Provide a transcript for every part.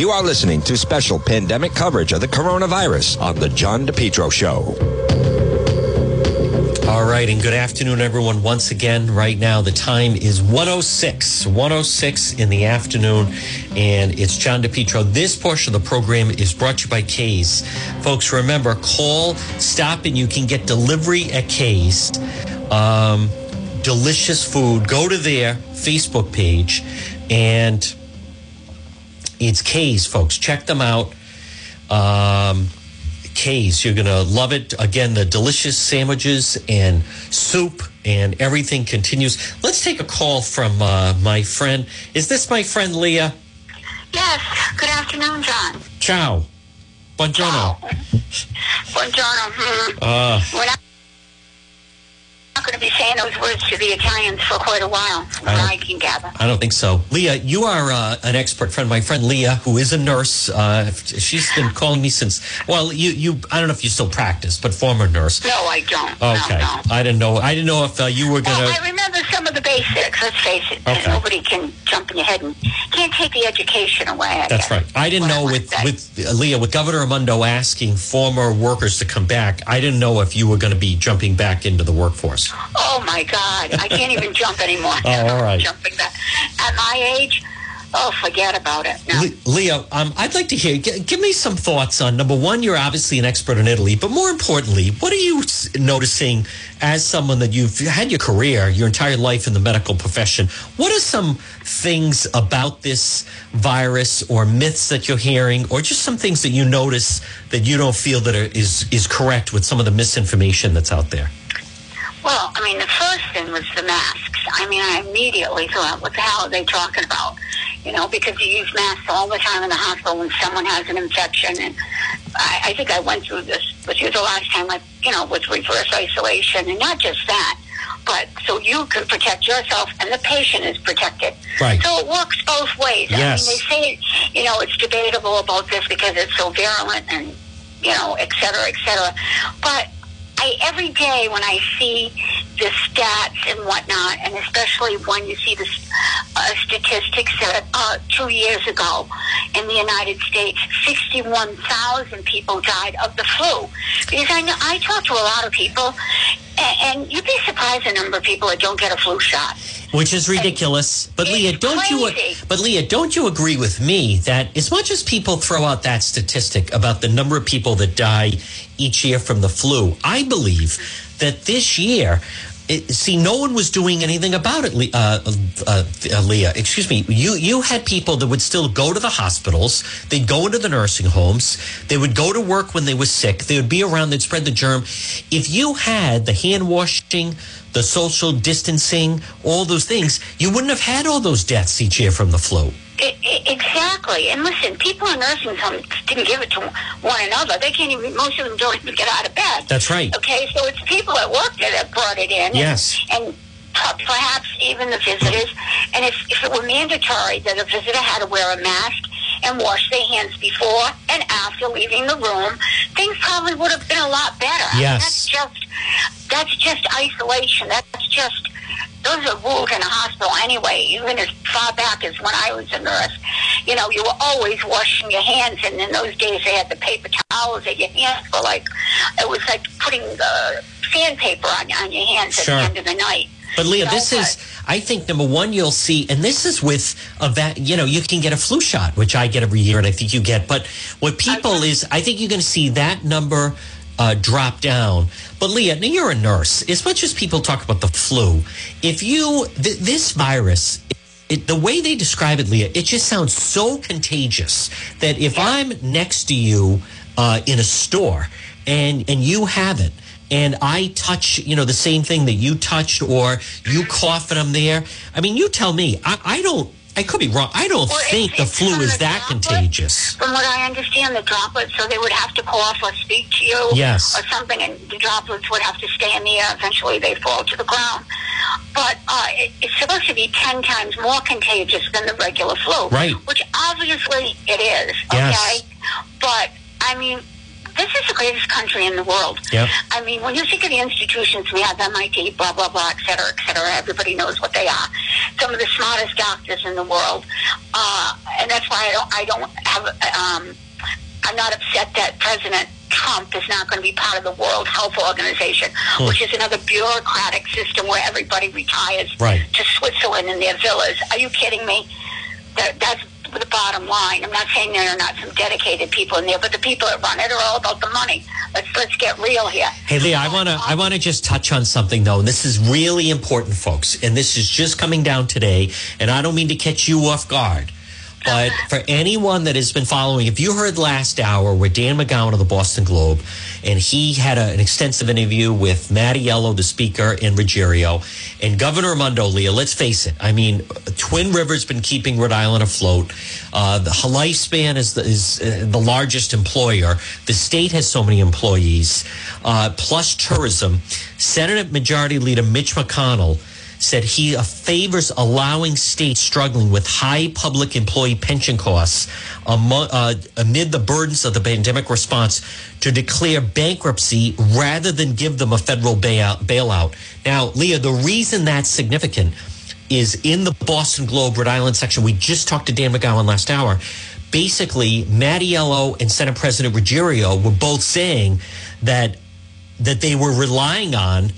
You are listening to special pandemic coverage of the coronavirus on The John DePetro Show. All right, and good afternoon, everyone. Once again, right now, the time is 106, 106 in the afternoon, and it's John DePetro. This portion of the program is brought to you by K's. Folks, remember, call, stop, and you can get delivery at K's. Um, delicious food. Go to their Facebook page, and it's K's, folks. Check them out. Um, K's, you're going to love it. Again, the delicious sandwiches and soup and everything continues. Let's take a call from uh, my friend. Is this my friend Leah? Yes. Good afternoon, John. Ciao. Buongiorno. Buongiorno. Hmm. Uh, not, going to be saying those words to the Italians for quite a while, I I can gather. I don't think so. Leah, you are uh, an expert friend. My friend Leah, who is a nurse, uh, she's been calling me since. Well, you, you. I don't know if you still practice, but former nurse. No, I don't. Okay, No, no. I didn't know. I didn't know if uh, you were gonna. Well, I remember some of the basics. Let's face it. Okay. Nobody can jump in your head and can't take the education away. I That's guess. right. I didn't know wanna with with uh, Leah with Governor Raimondo asking former workers to come back. I didn't know if you were going to be jumping back into the workforce. Oh my God! I can't even jump anymore. Oh, all right. Jumping back at my age. Oh, forget about it. No. Le- Leah, um, I'd like to hear. G- give me some thoughts on number one. You're obviously an expert in Italy, but more importantly, what are you s- noticing as someone that you've had your career, your entire life in the medical profession? What are some things about this virus or myths that you're hearing, or just some things that you notice that you don't feel that are, is is correct with some of the misinformation that's out there? Well, I mean, the first thing was the masks. I mean, I immediately thought, what the hell are they talking about? You know, because you use masks all the time in the hospital when someone has an infection. And I, I think I went through this with you the last time, like, you know, with reverse isolation. And not just that, but so you can protect yourself and the patient is protected. Right. So it works both ways. Yes. I mean, they say, you know, it's debatable about this because it's so virulent and, you know, et cetera, et cetera. But I every day when I see the stats and whatnot, and especially when you see the uh, statistics that uh, two years ago in the United States, sixty-one thousand people died of the flu. Because I know I talk to a lot of people, and, and you'd be surprised the number of people that don't get a flu shot. Which is ridiculous. But It's Leah, don't you but Leah, don't you agree with me that as much as people throw out that statistic about the number of people that die each year from the flu, I believe that this year it, see, no one was doing anything about it, uh, uh, uh, Leah. Excuse me. You you had people that would still go to the hospitals. They'd go into the nursing homes. They would go to work when they were sick. They would be around. They'd spread the germ. If you had the hand washing, the social distancing, all those things, you wouldn't have had all those deaths each year from the flu. Exactly. And listen, people in nursing homes didn't give it to one another. They can't even. Most of them don't even get out of bed. That's right. Okay, so it's people at work that have brought it in. Yes. And, and perhaps even the visitors. And if, if it were mandatory that a visitor had to wear a mask and wash their hands before and after leaving the room, things probably would have been a lot better. I mean, Yes. that's just that's just isolation. That's just those are rules in a hospital anyway. Even as far back as when I was a nurse, you know, you were always washing your hands, and in those days they had the paper towels that your hands were like it was like putting the sandpaper on on your hands Sure. at the end of the night. But Leah, this is, I think, number one, you'll see, and this is with a va- you know, you can get a flu shot, which I get every year, and I think you get. But what people Okay. is, I think you're going to see that number uh, drop down. But Leah, now you're a nurse. As much as people talk about the flu, if you th- this virus. It, the way they describe it, Leah, it just sounds so contagious that if I'm next to you uh, in a store and and you have it, and I touch, you know, the same thing that you touched, or you cough and I'm there. I mean, you tell me. I, I don't. I could be wrong. I don't think the flu is the that contagious. From what I understand, the droplets, so they would have to cough or speak to you Yes. or something, and the droplets would have to stay in the air. Eventually, they fall to the ground. But uh, it, it's supposed to be 10 times more contagious than the regular flu. Right. Which obviously it is, Yes. But, I mean, this is the greatest country in the world. Yep. I mean, when you think of the institutions, we have MIT, blah, blah, blah, et cetera, et cetera. Everybody knows what they are. Some of the smartest doctors in the world. Uh, and that's why I don't, I don't have, um, I'm not upset that President Trump is not going to be part of the World Health Organization, Hmm. which is another bureaucratic system where everybody retires Right. to Switzerland in their villas. Are you kidding me? That, that's the bottom line. I'm not saying there are not some dedicated people in there, but the people that run it are all about the money. Let's let's get real here. Hey, Leah, I want to I want to just touch on something though, and this is really important, folks. And this is just coming down today, and I don't mean to catch you off guard. But for anyone that has been following, if you heard last hour with Dan McGowan of the Boston Globe, and he had a, an extensive interview with Mattiello, the speaker, and Ruggiero, and Governor Raimondo, Leah, let's face it. I mean, Twin Rivers been keeping Rhode Island afloat. Uh, the lifespan is the, is uh, the largest employer. The state has so many employees, uh, plus tourism. Senate Majority Leader Mitch McConnell said he uh, favors allowing states struggling with high public employee pension costs amo- uh, amid the burdens of the pandemic response to declare bankruptcy rather than give them a federal bailout. bailout. Now, Leah, the reason that's significant is in the Boston Globe Rhode Island section. We just talked to Dan McGowan last hour. Basically, Mattiello and Senate President Ruggiero were both saying that that they were relying on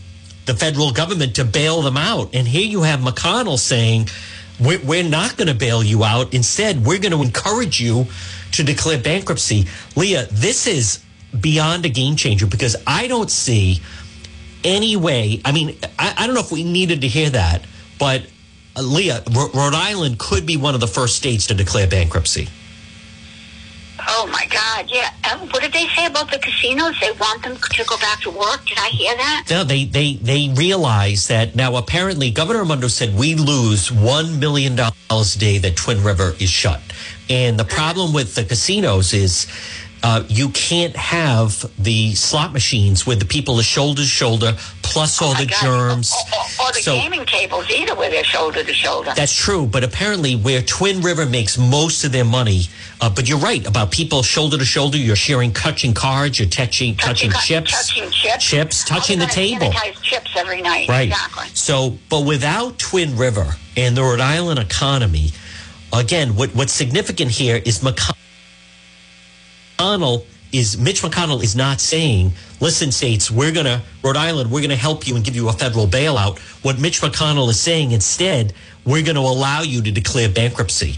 the federal government to bail them out. And here you have McConnell saying, we're, not going to bail you out. Instead, we're going to encourage you to declare bankruptcy. Leah, this is beyond a game changer because I don't see any way. I mean, I, don't know if we needed to hear that, but uh, Leah, Rhode Island could be one of the first states to declare bankruptcy. Oh my God! Yeah. What did they say about the casinos? They want them to go back to work. Did I hear that? No, they they they realize that now. Apparently, Governor Raimondo said we lose one million dollars a day that Twin River is shut, and the problem with the casinos is. Uh, you can't have the slot machines with the people are shoulder to shoulder, plus all Oh my the God. germs. Or, or, or the So- gaming tables either, where they're shoulder to shoulder. That's true, but apparently, where Twin River makes most of their money, uh, but you're right about people shoulder to shoulder. You're sharing, touching cards, you're touching, touching, chips, touching chips, chips, touching the table. chips every night. Right. Exactly. So, but without Twin River and the Rhode Island economy, again, what, what's significant here is McConnell is Mitch McConnell is not saying, listen, states, we're going to, Rhode Island, we're going to help you and give you a federal bailout. What Mitch McConnell is saying instead, we're going to allow you to declare bankruptcy.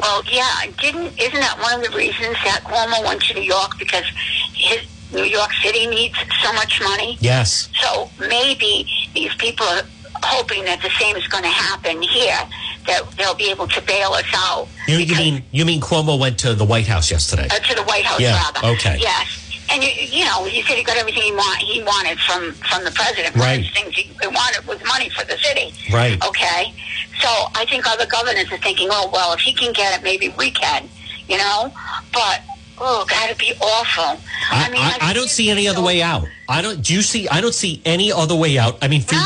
Well, yeah, didn't isn't that one of the reasons that Cuomo went to New York because his New York City needs so much money? Yes. So maybe these people are hoping that the same is going to happen here, that they'll be able to bail us out. You, you mean you mean Cuomo went to the White House yesterday? uh, to the White House, Yeah, rather. okay. Yes. And you, you know, he said he got everything he want he wanted from from the president. Right. the things he wanted was money for the city. Right. Okay. So I think other governors are thinking, oh well, if he can get it, maybe we can. You know, but oh, that'd be awful. I, mean, I, I don't see any other way out. I don't. Do you see? I don't see any other way out. I mean, for, No,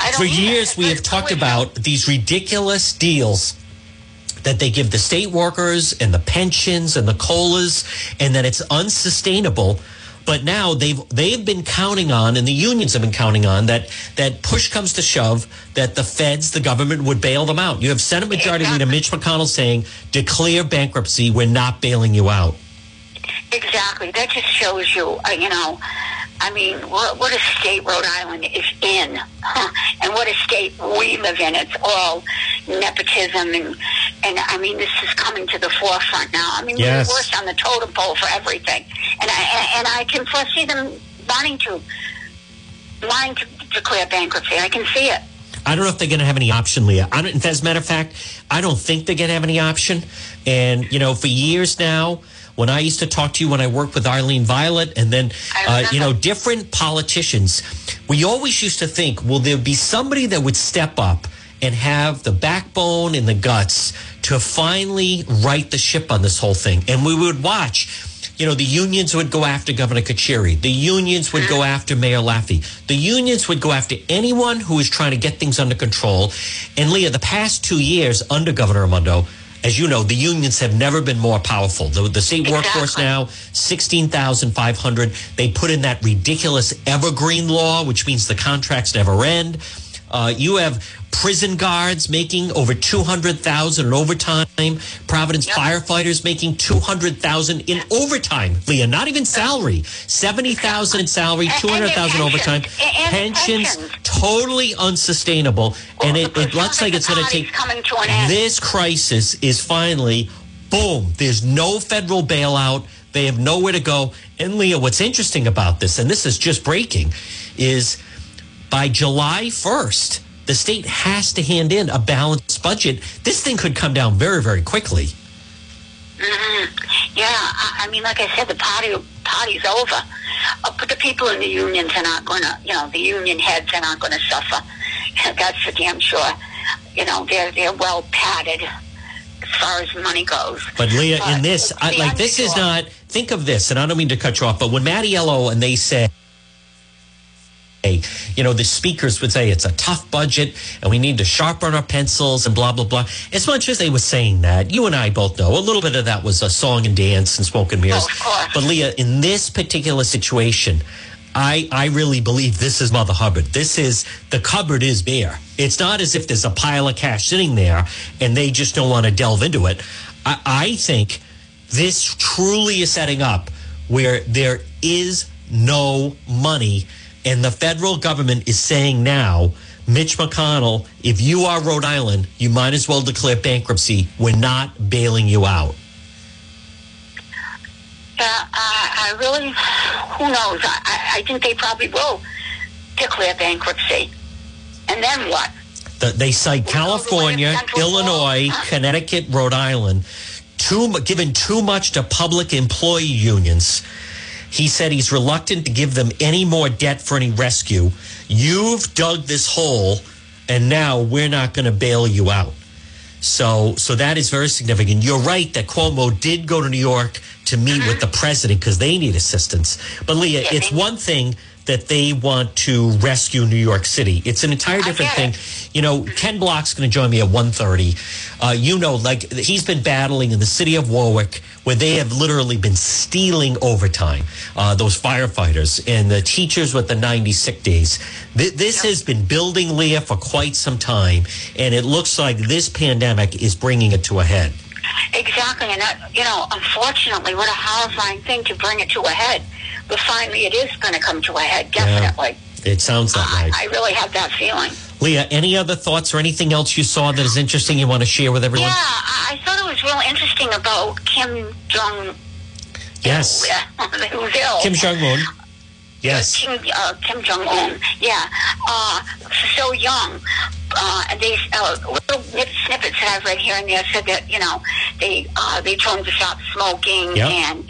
I for years we have talked about these ridiculous deals that they give the state workers and the pensions and the colas, and that it's unsustainable. But now they've they've been counting on, and the unions have been counting on that that push comes to shove, that the feds, the government, would bail them out. You have Senate Majority Leader Mitch McConnell saying, "Declare bankruptcy. We're not bailing you out." Exactly. That just shows you, uh, you know, I mean, what, what a state Rhode Island is in, and what a state we live in. It's all nepotism, and and I mean, this is coming to the forefront now. I mean, Yes. we're worse on the totem pole for everything, and I and I can foresee them wanting to wanting to declare bankruptcy. I can see it. I don't know if they're going to have any option, Leah. I don't, as a matter of fact, I don't think they're going to have any option. And, you know, for years now, when I used to talk to you when I worked with Arlene Violet and then, uh, you know, different politicians, we always used to think, will there be somebody that would step up and have the backbone and the guts to finally right the ship on this whole thing? And we would watch you know, the unions would go after Governor Carcieri. The unions would go after Mayor Laffey. The unions would go after anyone who was trying to get things under control. And Leah, the past two years under Governor Raimondo, as you know, the unions have never been more powerful. The, the state Exactly. workforce now, 16,500. They put in that ridiculous evergreen law, which means the contracts never end. Uh, you have prison guards making over 200,000 in overtime. Providence Yep. firefighters making 200,000 in overtime. Leah, not even salary. 70,000 in salary, And- and 200,000 overtime. pensions. Pensions totally unsustainable. And it, it looks like it's going to take coming to an end. this crisis is finally boom. There's no federal bailout. They have nowhere to go. And Leah, what's interesting about this, and this is just breaking, is by July 1st, the state has to hand in a balanced budget. This thing could come down very, very quickly. Yeah, I, I mean, like I said, the party party's over. Uh, but the people in the unions are not going to, you know, the union heads are not going to suffer. That's for damn sure. You know, they're they're well padded as far as money goes. But Leah, in this, I, like this is not. Think of this, and I don't mean to cut you off, but when Mattiello and they said, you know, the speakers would say it's a tough budget and we need to sharpen our pencils and blah blah blah. As much as they were saying that, you and I both know a little bit of that was a song and dance and smoke and mirrors. Oh. But Leah, in this particular situation. I, I really believe this is Mother Hubbard. This is the cupboard is bare. It's not as if there's a pile of cash sitting there and they just don't want to delve into it. I, I think this truly is setting up where there is no money and the federal government is saying now, Mitch McConnell, if you are Rhode Island, you might as well declare bankruptcy. We're not bailing you out. Yeah, I, I really, who knows? I, I, think they probably will declare bankruptcy. And then what? The, they cite We'll go the way of California, Illinois. Connecticut, Rhode Island, too, given too much to public employee unions. He said he's reluctant to give them any more debt for any rescue. You've dug this hole, and now we're not going to bail you out. So, so that is very significant. You're right that Cuomo did go to New York to meet with the president because they need assistance. But Leah, Mm-hmm. Yeah, it's one thing that they want to rescue New York City. It's an entire different thing. You know, Ken Block's going to join me at 1.30. Uh, you know, like he's been battling in the city of Warwick where they have literally been stealing overtime, uh, those firefighters and the teachers with the 90 sick days. Th- this has been building, Leah, for quite some time. And it looks like this pandemic is bringing it to a head. Exactly, and that you know, unfortunately, what a horrifying thing to bring it to a head. But finally, it is going to come to a head, definitely. It sounds that I, way. I really have that feeling. Leah, any other thoughts or anything else you saw that is interesting you want to share with everyone? Yeah, I, I thought it was real interesting about Kim Jong. Yes. Kim Jong Un. Yes. Kim, uh, Kim Jong Un. Yeah, uh, so young. Uh, and they uh, little snippets that I've read here and there said that you know they uh, they told him to stop smoking Yep. and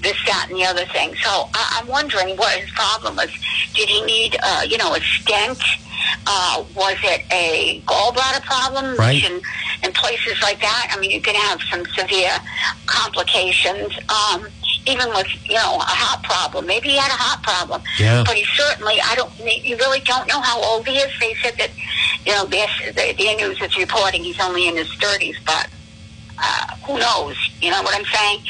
this that and the other thing. So I, I'm wondering what his problem was. Did he need uh, you know a stent? Uh, was it a gallbladder problem? Right. In, in places like that, I mean, you can have some severe complications. Um, even with you know a heart problem, maybe he had a heart problem. Yeah. But he certainly, I don't, you really don't know how old he is. They said that, you know, the, the news is reporting he's only in his 30s, but uh, who knows? You know what I'm saying?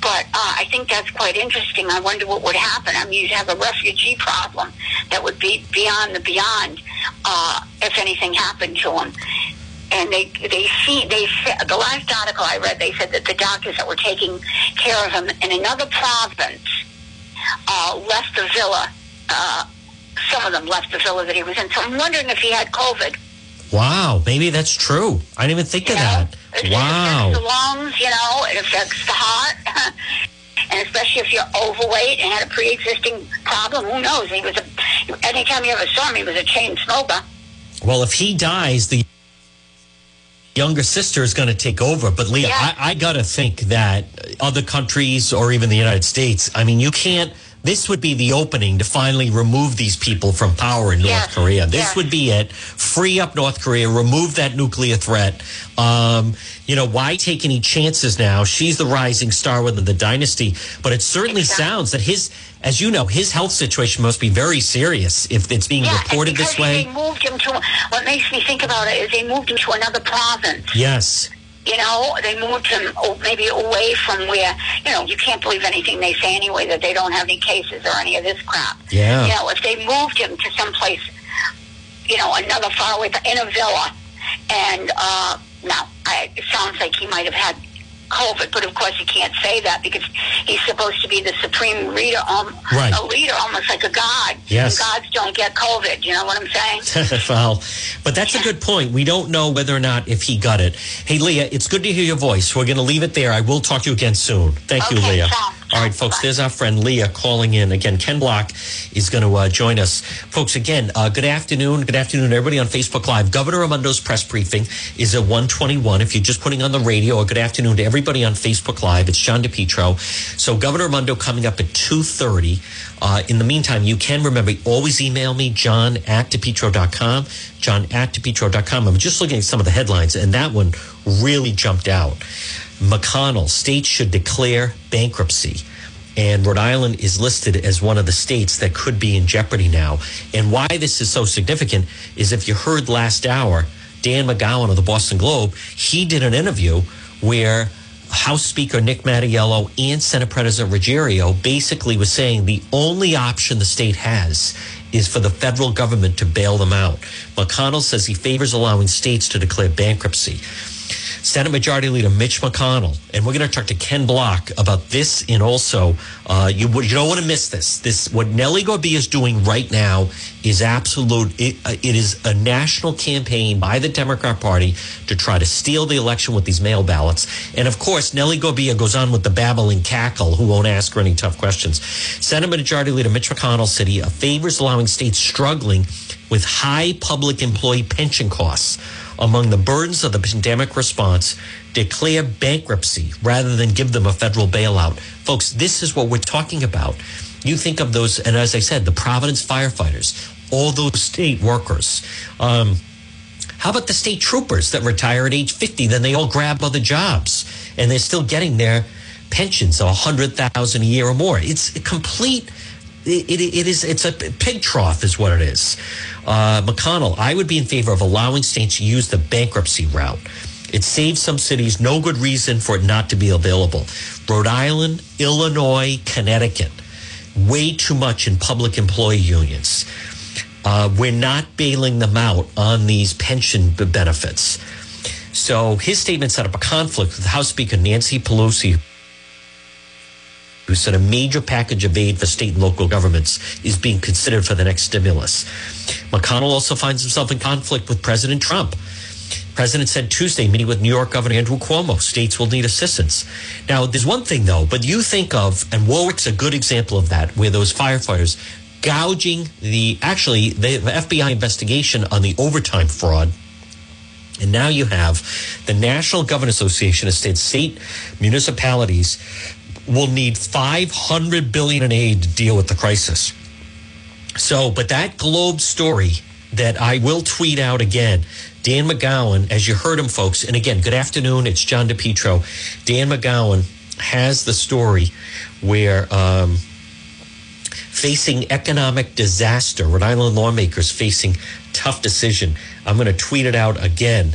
But uh, I think that's quite interesting. I wonder what would happen. I mean, you'd have a refugee problem that would be beyond the beyond uh, if anything happened to him. And they they see they the last article I read they said that the doctors that were taking care of him in another province uh, left the villa. Uh, some of them left the villa that he was in. So I'm wondering if he had COVID. Wow, maybe that's true. I didn't even think You of know, that. Affects the lungs, you know, it affects the heart. and especially if you're overweight and had a pre-existing problem, who knows? He was a, anytime you ever saw him, he was a chain smoker. Well, if he dies, the younger sister is going to take over. But Leah, Yeah. I, I got to think that other countries or even the United States, I mean, you can't. This would be the opening to finally remove these people from power in North Yes. Korea. This Yes. would be it. Free up North Korea, remove that nuclear threat. Um, you know, why take any chances now? She's the rising star within the dynasty, but it certainly Exactly. sounds that his, as you know, his health situation must be very serious if it's being Yeah, reported this way. They moved him to. What makes me think about it is they moved him to another province. Yes. You know, they moved him oh, maybe away from where, you know, you can't believe anything they say anyway, that they don't have any cases or any of this crap. Yeah. You know, if they moved him to someplace, you know, another far away, in a villa, and, uh, now, I, it sounds like he might have had COVID, but of course you can't say that because he's supposed to be the supreme leader, um, Right. a leader, almost like a god. Yes. And gods don't get COVID. You know what I'm saying? well, but that's a good point. We don't know whether or not if he got it. Hey, Leah, it's good to hear your voice. We're going to leave it there. I will talk to you again soon. Thank you, Leah. All right, folks, there's our friend Leah calling in. Again, Ken Block is going to uh, join us. Folks, again, uh, good afternoon. Good afternoon, everybody on Facebook Live. Governor Raimondo's press briefing is at 121. If you're just putting on the radio, or good afternoon to everybody on Facebook Live. It's John DePetro. So Governor Ramondo coming up at 2.30. Uh, in the meantime, you can remember, always email me, john at DePetro.com, john at DePetro.com. I'm just looking at some of the headlines, and that one really jumped out. McConnell, states should declare bankruptcy. And Rhode Island is listed as one of the states that could be in jeopardy now. And why this is so significant is if you heard last hour, Dan McGowan of the Boston Globe, he did an interview where House Speaker Nick Mattiello and Senate President Ruggiero basically was saying the only option the state has is for the federal government to bail them out. McConnell says he favors allowing states to declare bankruptcy. Senate Majority Leader Mitch McConnell, and we're going to talk to Ken Block about this, and also uh, you you don't want to miss this. This what Nellie Gorbea is doing right now is absolute. It, uh, it is a national campaign by the Democrat Party to try to steal the election with these mail ballots, and of course Nellie Gorbea goes on with the babbling cackle, who won't ask her any tough questions. Senate Majority Leader Mitch McConnell said he favors allowing states struggling with high public employee pension costs among the burdens of the pandemic response, declare bankruptcy rather than give them a federal bailout. Folks, this is what we're talking about. You think of those, and as I said, the Providence firefighters, all those state workers. Um, how about the state troopers that retire at age 50? Then they all grab other jobs and they're still getting their pensions of 100000 a year or more. It's a complete it, it, is it's a pig trough is what it is. Uh, mcconnell i would be in favor of allowing states to use the bankruptcy route. It saves some cities no good reason for it not to be available. Rhode island illinois connecticut way too much in public employee unions. Uh, we're not bailing them out on these pension benefits. So his statement set up a conflict with house speaker nancy pelosi who said a major package of aid for state and local governments is being considered for the next stimulus. McConnell also finds himself in conflict with President Trump. President said Tuesday, meeting with New York Governor Andrew Cuomo, states will need assistance. Now, there's one thing though, but you think of, and Warwick's a good example of that, where those firefighters gouging the, actually, the FBI investigation on the overtime fraud and now you have the National Government Association has said state municipalities will need 500 billion in aid to deal with the crisis. So, but that Globe story that I will tweet out again, Dan McGowan, as you heard him, folks, and again, good afternoon. It's John DePetro. Dan McGowan has the story where um, facing economic disaster, Rhode Island lawmakers facing tough decision. I'm going to tweet it out again,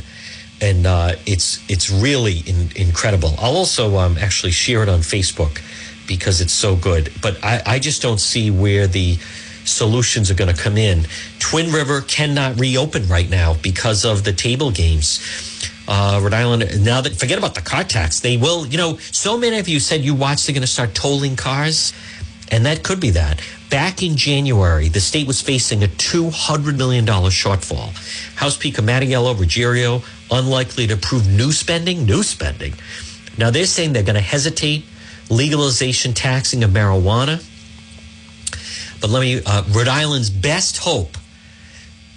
and uh, it's it's really in, incredible. I'll also um, actually share it on Facebook because it's so good. But I, I just don't see where the solutions are going to come in. Twin River cannot reopen right now because of the table games. Uh, Rhode Island, now that forget about the car tax, they will, you know, so many of you said you watched they're going to start tolling cars, and that could be that. Back in January, the state was facing a $200 million shortfall. House Speaker Mattiello Ruggiero, unlikely to approve new spending, new spending. Now they're saying they're going to hesitate legalization taxing of marijuana. But let me, uh, Rhode Island's best hope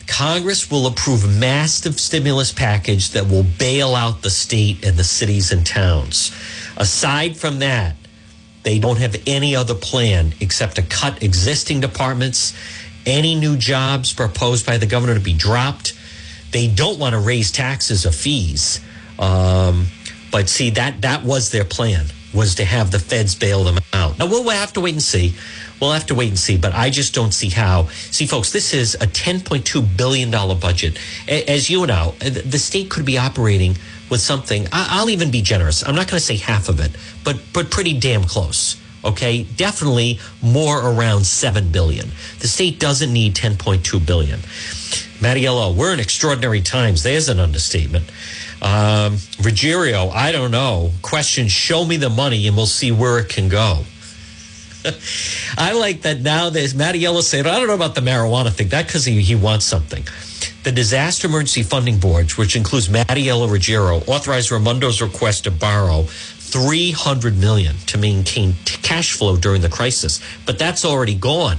Congress will approve a massive stimulus package that will bail out the state and the cities and towns. Aside from that, they don't have any other plan except to cut existing departments, any new jobs proposed by the governor to be dropped. They don't want to raise taxes or fees. Um, but see, that, that was their plan, was to have the feds bail them out. Now, we'll have to wait and see. We'll have to wait and see, but I just don't see how. See, folks, this is a $10.2 billion budget. As you know, the state could be operating with something. I, will even be generous. I'm not going to say half of it, but but pretty damn close. Okay, definitely more around seven billion. The state doesn't need 10.2 billion. Mattiello, we're in extraordinary times. There's an understatement. Um, Ruggiero, I don't know. Question: Show me the money, and we'll see where it can go. I like that now. There's Mattiello saying, I don't know about the marijuana thing. That because he, he wants something. The Disaster Emergency Funding Board, which includes Mattiello Ruggiero, authorized Raimondo's request to borrow 300 million to maintain cash flow during the crisis, but that's already gone.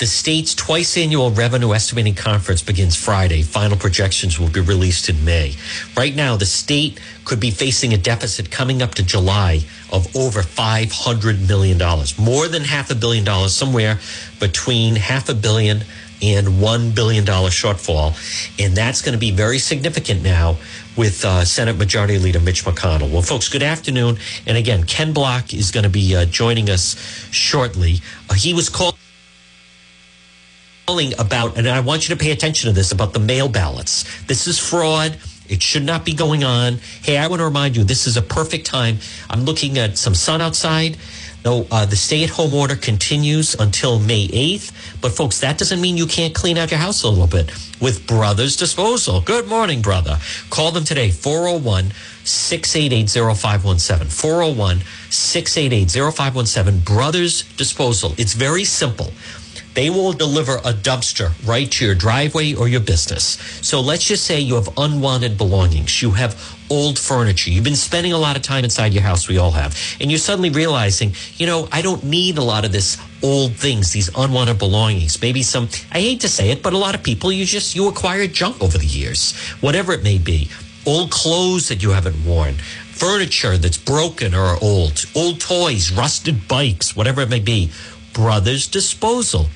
The state's twice annual revenue estimating conference begins Friday. Final projections will be released in May. Right now, the state could be facing a deficit coming up to July of over $500 million, more than half a billion dollars, somewhere between half a billion and $1 billion shortfall. And that's going to be very significant now with uh, Senate Majority Leader Mitch McConnell. Well, folks, good afternoon. And again, Ken Block is going to be uh, joining us shortly. Uh, he was called about, and I want you to pay attention to this about the mail ballots. This is fraud. It should not be going on. Hey, I want to remind you, this is a perfect time. I'm looking at some sun outside. No, uh, the stay at home order continues until May 8th. But, folks, that doesn't mean you can't clean out your house a little bit with Brothers Disposal. Good morning, brother. Call them today, 401 688 0517. 401 688 0517. Brothers Disposal. It's very simple. They will deliver a dumpster right to your driveway or your business. So let's just say you have unwanted belongings. You have old furniture. You've been spending a lot of time inside your house. We all have. And you're suddenly realizing, you know, I don't need a lot of this old things, these unwanted belongings. Maybe some, I hate to say it, but a lot of people, you just, you acquire junk over the years, whatever it may be. Old clothes that you haven't worn, furniture that's broken or old, old toys, rusted bikes, whatever it may be. Brothers Disposal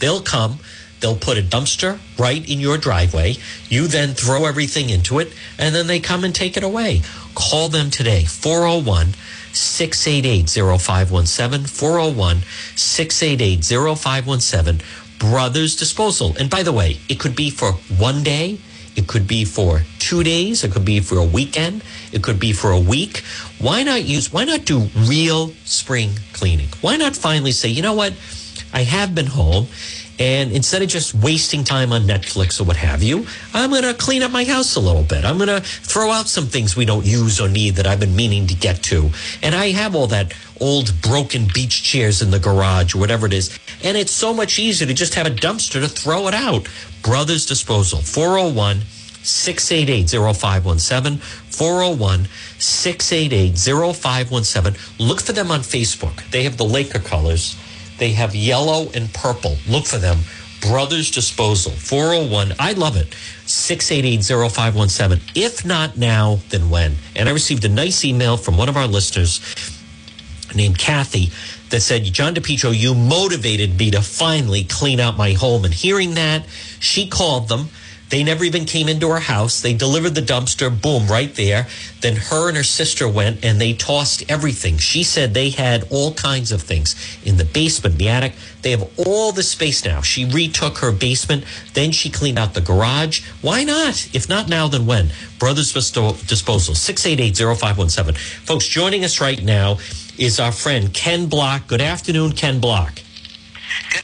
They'll come, they'll put a dumpster right in your driveway. You then throw everything into it, and then they come and take it away. Call them today, 401 688 0517. 401 688 0517. Brothers Disposal. And by the way, it could be for one day. It could be for two days. It could be for a weekend. It could be for a week. Why not use, why not do real spring cleaning? Why not finally say, you know what? I have been home. And instead of just wasting time on Netflix or what have you, I'm going to clean up my house a little bit. I'm going to throw out some things we don't use or need that I've been meaning to get to. And I have all that old broken beach chairs in the garage or whatever it is. And it's so much easier to just have a dumpster to throw it out. Brothers Disposal, 401 688 0517. 401 688 0517. Look for them on Facebook. They have the Laker colors they have yellow and purple. Look for them. Brothers Disposal, 401. I love it. 6880517. If not now, then when? And I received a nice email from one of our listeners named Kathy that said, John DePetro, you motivated me to finally clean out my home. And hearing that, she called them they never even came into her house. They delivered the dumpster, boom, right there. Then her and her sister went and they tossed everything. She said they had all kinds of things in the basement, the attic. They have all the space now. She retook her basement. Then she cleaned out the garage. Why not? If not now, then when? Brothers Disposal, 688-0517. Folks, joining us right now is our friend Ken Block. Good afternoon, Ken Block. Good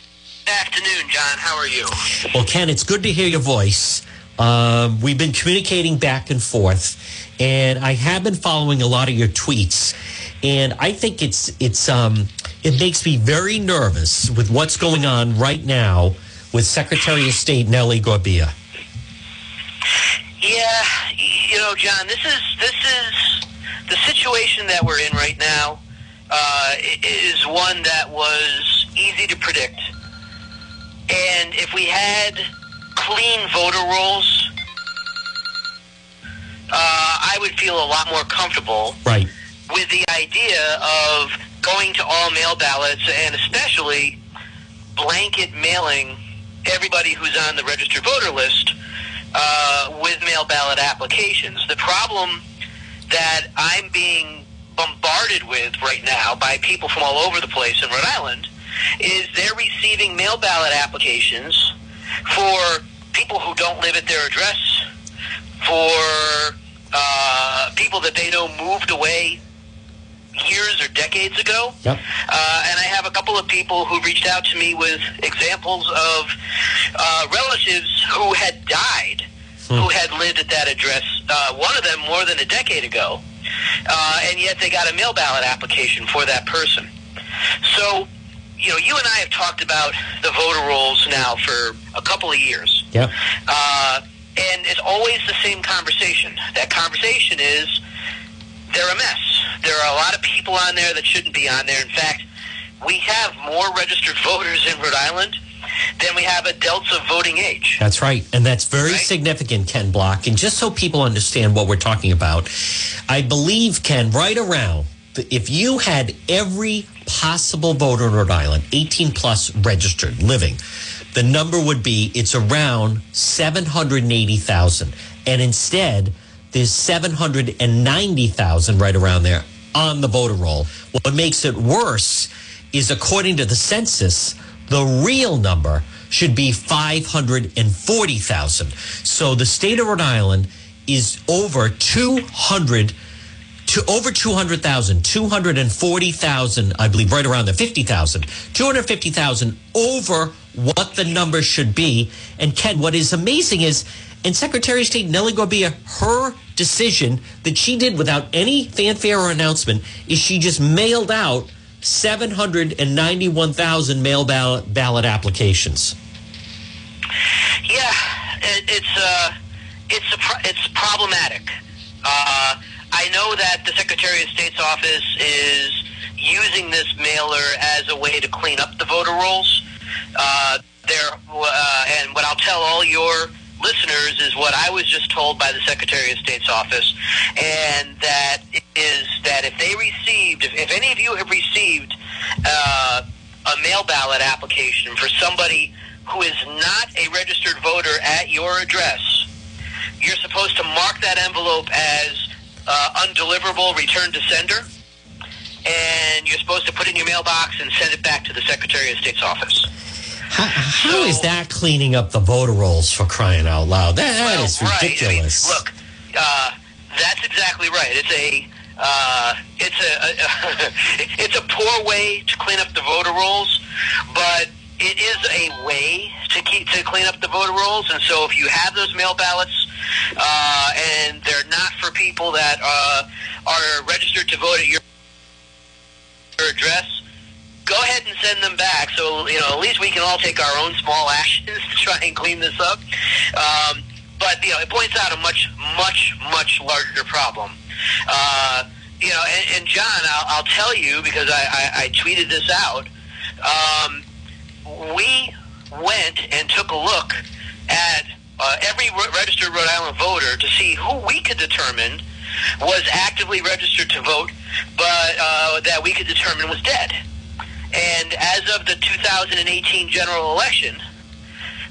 afternoon, John. How are you? Well, Ken, it's good to hear your voice. Um, we've been communicating back and forth, and I have been following a lot of your tweets, and I think it's it's um, it makes me very nervous with what's going on right now with Secretary of State Nellie Gorbea. Yeah, you know, John, this is this is the situation that we're in right now. Uh, is one that was easy to predict. And if we had clean voter rolls, uh, I would feel a lot more comfortable right. with the idea of going to all mail ballots and especially blanket mailing everybody who's on the registered voter list uh, with mail ballot applications. The problem that I'm being bombarded with right now by people from all over the place in Rhode Island is they're receiving mail ballot applications for people who don't live at their address for uh, people that they know moved away years or decades ago. Yep. Uh, and I have a couple of people who reached out to me with examples of uh, relatives who had died, who had lived at that address. Uh, one of them more than a decade ago, uh, and yet they got a mail ballot application for that person. So, you know, you and I have talked about the voter rolls now for a couple of years. Yep. Uh, and it's always the same conversation. That conversation is they're a mess. There are a lot of people on there that shouldn't be on there. In fact, we have more registered voters in Rhode Island than we have adults of voting age. That's right. And that's very Right. significant, Ken Block. And just so people understand what we're talking about, I believe, Ken, right around, if you had every possible voter in Rhode Island, 18 plus registered, living, the number would be it's around 780,000. And instead, there's 790,000 right around there on the voter roll. What makes it worse is according to the census, the real number should be 540,000. So the state of Rhode Island is over 200 to over 200,000, 240,000, I believe right around there, 50,000, 250,000 over what the number should be. And Ken, what is amazing is, and Secretary of State Nellie Gorbea, her decision that she did without any fanfare or announcement is she just mailed out 791,000 mail ballot, ballot applications. Yeah, it, it's uh, it's a it's problematic. Uh, I know that the Secretary of State's office is using this mailer as a way to clean up the voter rolls. Uh, there, uh, and what I'll tell all your listeners is what I was just told by the Secretary of State's office, and that is that if they received, if, if any of you have received uh, a mail ballot application for somebody who is not a registered voter at your address, you're supposed to mark that envelope as uh, undeliverable, return to sender, and you're supposed to put it in your mailbox and send it back to the Secretary of State's office. How, how So- is that cleaning up the voter rolls for crying out loud? That, that Well, is right. I mean, ridiculous. look, uh, that's exactly right. It's a uh, it's a, a it's a poor way to clean up the voter rolls, but it is a way to keep to clean up the voter rolls. And so, if you have those mail ballots uh, and they're not for people that uh, are registered to vote at your address, go ahead and send them back. So you know, at least we can all take our own small actions to try and clean this up. Um, but you know, it points out a much, much, much larger problem. Uh, you know, and, and John, I'll, I'll tell you because I, I, I tweeted this out. Um, we went and took a look at uh, every re- registered Rhode Island voter to see who we could determine was actively registered to vote, but uh, that we could determine was dead. And as of the 2018 general election,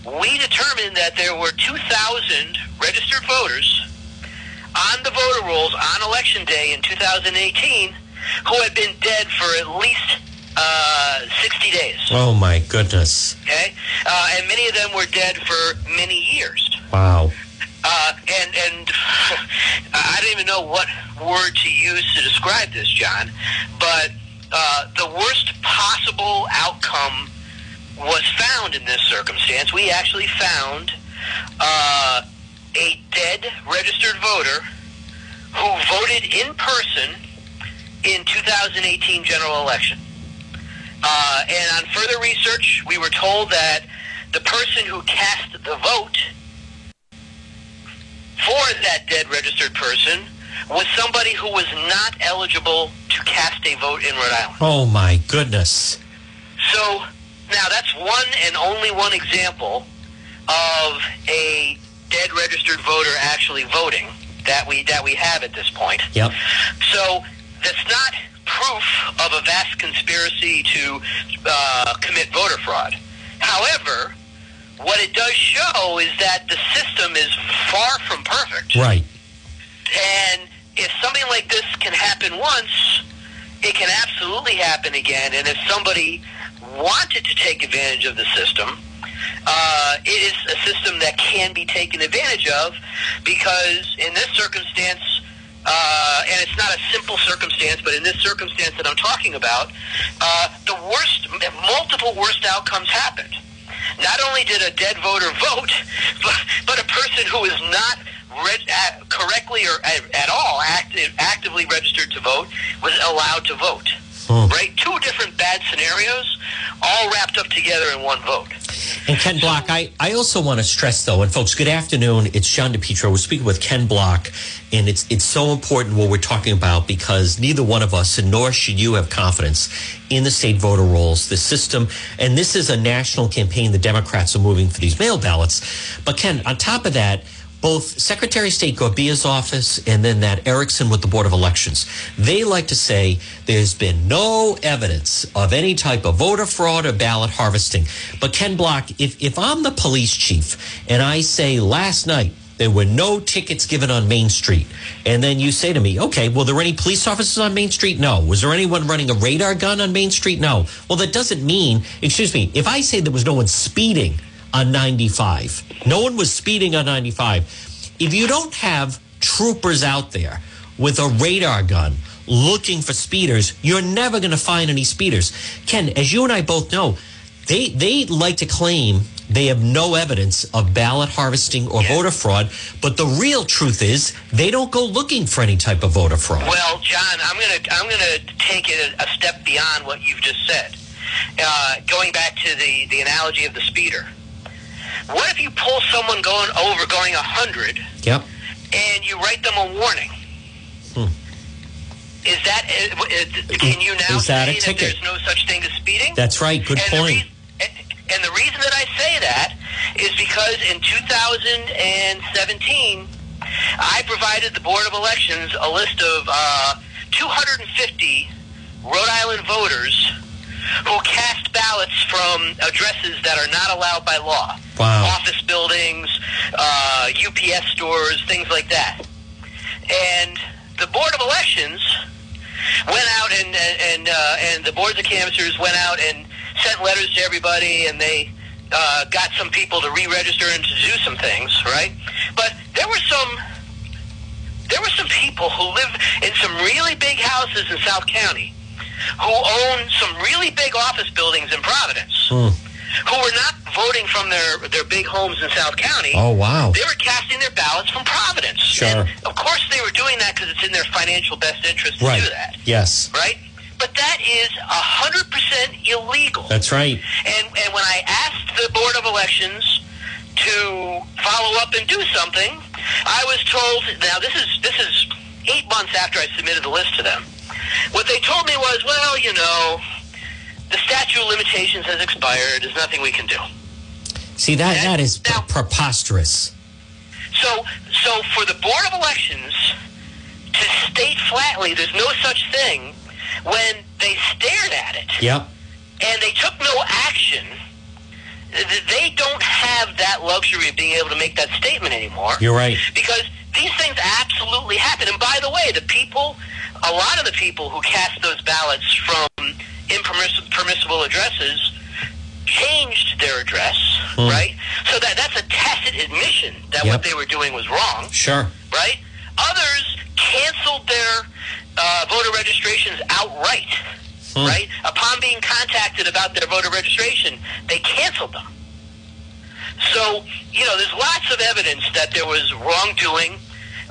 we determined that there were 2,000 registered voters on the voter rolls on election day in 2018 who had been dead for at least uh, 60 days. oh my goodness! Okay, uh, and many of them were dead for many years. Wow. Uh, and and I don't even know what word to use to describe this, John. But uh, the worst possible outcome was found in this circumstance. We actually found uh, a dead registered voter who voted in person in 2018 general election. Uh, and on further research, we were told that the person who cast the vote for that dead registered person was somebody who was not eligible to cast a vote in Rhode Island. Oh my goodness! So now that's one and only one example of a dead registered voter actually voting that we that we have at this point. Yep. So that's not proof of a vast conspiracy to uh, commit voter fraud. However, what it does show is that the system is far from perfect. Right. And if something like this can happen once, it can absolutely happen again. And if somebody wanted to take advantage of the system, uh, it is a system that can be taken advantage of because in this circumstance, uh, and it's not a simple circumstance, but in this circumstance that I'm talking about, uh, the worst, multiple worst outcomes happened. Not only did a dead voter vote, but, but a person who is not reg- at, correctly or at, at all active, actively registered to vote was allowed to vote. Hmm. Right? Two different bad scenarios, all wrapped up together in one vote. And Ken Block, I, I also want to stress though, and folks, good afternoon. It's John DePetro. We're speaking with Ken Block, and it's it's so important what we're talking about because neither one of us, and nor should you have confidence in the state voter rolls, the system, and this is a national campaign. The Democrats are moving for these mail ballots. But Ken, on top of that, both Secretary of State Gorbea's office and then that Erickson with the Board of Elections, they like to say there's been no evidence of any type of voter fraud or ballot harvesting. But Ken Block, if, if I'm the police chief and I say last night there were no tickets given on Main Street, and then you say to me, okay, well, there any police officers on Main Street? No. Was there anyone running a radar gun on Main Street? No. Well, that doesn't mean, excuse me, if I say there was no one speeding, on 95. No one was speeding on 95. If you don't have troopers out there with a radar gun looking for speeders, you're never going to find any speeders. Ken, as you and I both know, they they like to claim they have no evidence of ballot harvesting or voter fraud, but the real truth is they don't go looking for any type of voter fraud. Well, John, I'm gonna I'm gonna take it a, a step beyond what you've just said. Uh, going back to the the analogy of the speeder. What if you pull someone going over going 100 Yep. and you write them a warning? Hmm. Is that uh, uh, can you now Is that a say that ticket? there's no such thing as speeding? That's right. Good and point. The reason, and the reason that I say that is because in 2017, I provided the Board of Elections a list of uh, 250 Rhode Island voters who cast ballots from addresses that are not allowed by law. Wow. Office buildings, uh, UPS stores, things like that. And the Board of Elections went out and and uh, and the boards of canvassers went out and sent letters to everybody, and they uh, got some people to re-register and to do some things, right? But there were some there were some people who live in some really big houses in South County who own some really big office buildings in Providence. Hmm. Who were not voting from their their big homes in South County. Oh, wow. They were casting their ballots from Providence. Sure. And of course, they were doing that because it's in their financial best interest to Right. do that Yes. right? But that is a hundred percent illegal. That's right. and and when I asked the Board of Elections to follow up and do something, I was told. Now this is this is eight months after I submitted the list to them. What they told me was, well, you know, the statute of limitations has expired. There's nothing we can do. See that that is Now- preposterous. So, so for the Board of Elections to state flatly there's no such thing when they stared at it Yep. and they took no action, they don't have that luxury of being able to make that statement anymore. You're right. Because these things absolutely happen. And by the way, the people, a lot of the people who cast those ballots from impermissible addresses changed their address, right? So that that's a tacit admission that Yep. what they were doing was wrong Sure. right? Others canceled their uh, voter registrations outright, right? Upon being contacted about their voter registration, they canceled them. So, you know, there's lots of evidence that there was wrongdoing.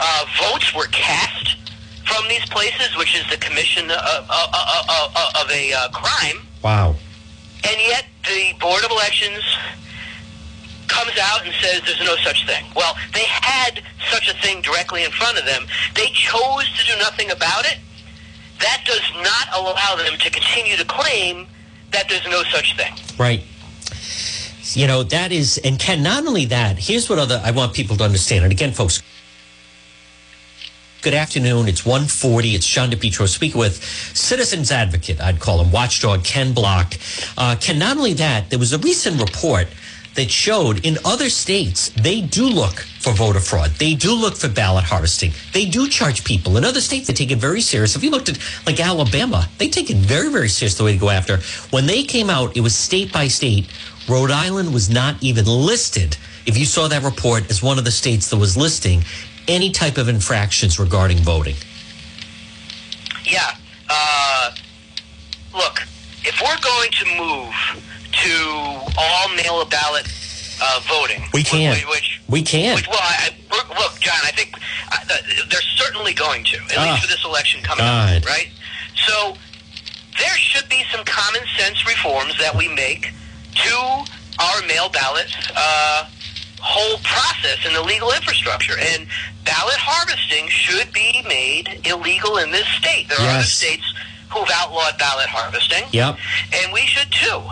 Uh, votes were cast from these places, which is the commission of, of, of, of a uh, crime. Wow. And yet the Board of Elections comes out and says there's no such thing. Well, they had such a thing directly in front of them. They chose to do nothing about it. That does not allow them to continue to claim that there's no such thing. Right. You know, that is, and Ken, not only that, here's what other, I want people to understand. And again, folks, good afternoon. It's 140. It's Sean DePetro speaking with Citizens Advocate, I'd call him, watchdog Ken Block. Uh, Ken, not only that, there was a recent report that showed in other states, they do look for voter fraud. They do look for ballot harvesting. They do charge people. In other states, they take it very serious. If you looked at like Alabama, they take it very, very serious the way to go after. When they came out, it was state by state Rhode Island was not even listed. If you saw that report as one of the states that was listing any type of infractions regarding voting. Yeah. Uh, look, if we're going to move to all mail a ballot uh, voting, We can. Which, which We can. Which, well, I, I- look, John, I think uh, they're certainly going to, at Ah. least for this election coming God. up, right? So there should be some common sense reforms that we make to our mail ballot uh, whole process and the legal infrastructure. And ballot harvesting should be made illegal in this state. There are other states who've outlawed ballot harvesting, Yep. and we should too.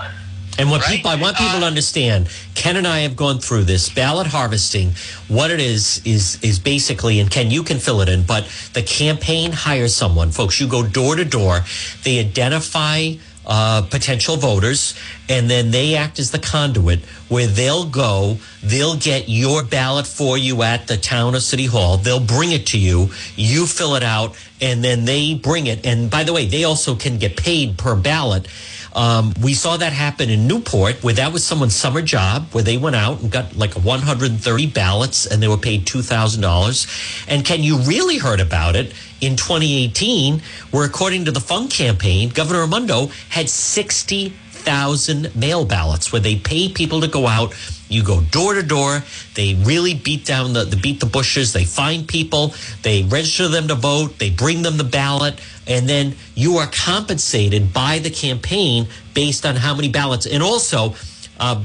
And what Right. people, I want people Uh, to understand, Ken and I have gone through this ballot harvesting. What it is is is basically, and Ken, you can fill it in. But the campaign hires someone, folks. You go door to door. They identify uh, potential voters, and then they act as the conduit where they'll go. They'll get your ballot for you at the town or city hall. They'll bring it to you. You fill it out, and then they bring it. And by the way, they also can get paid per ballot. Um, we saw that happen in Newport, where that was someone's summer job, where they went out and got like 130 ballots, and they were paid two thousand dollars. And Ken, you really heard about it in 2018, where according to the Fund campaign, Governor Raimondo had 60,000 mail ballots, where they pay people to go out. You go door to door. They really beat down the, the beat the bushes. They find people. They register them to vote. They bring them the ballot, and then you are compensated by the campaign based on how many ballots. And also, uh,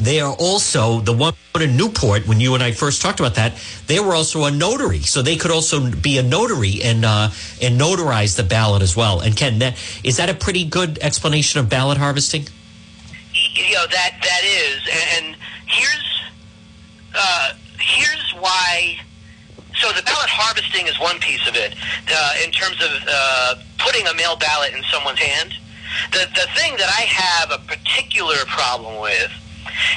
they are also the one in Newport. When you and I first talked about that, they were also a notary, so they could also be a notary and uh, and notarize the ballot as well. And Ken, that, is that a pretty good explanation of ballot harvesting? you know that that is and here's uh, here's why so the ballot harvesting is one piece of it uh, in terms of uh, putting a mail ballot in someone's hand the, the thing that I have a particular problem with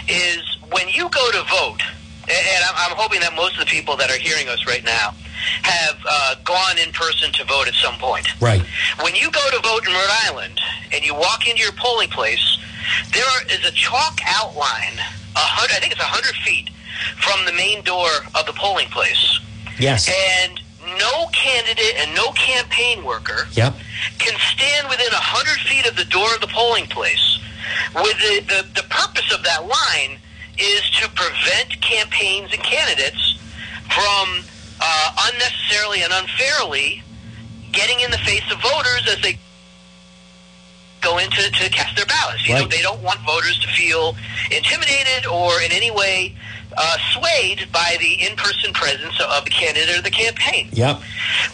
is when you go to vote and I'm, I'm hoping that most of the people that are hearing us right now have uh, gone in person to vote at some point Right. when you go to vote in Rhode Island and you walk into your polling place, there is a chalk outline, hundred, I think it's a hundred feet from the main door of the polling place, Yes. and no candidate and no campaign worker Yep. can stand within a hundred feet of the door of the polling place. With the, the, the purpose of that line is to prevent campaigns and candidates from uh, unnecessarily and unfairly getting in the face of voters as they go in to, to cast their ballots. You know, they don't want voters to feel intimidated or in any way uh, swayed by the in-person presence of the candidate or the campaign. Yep.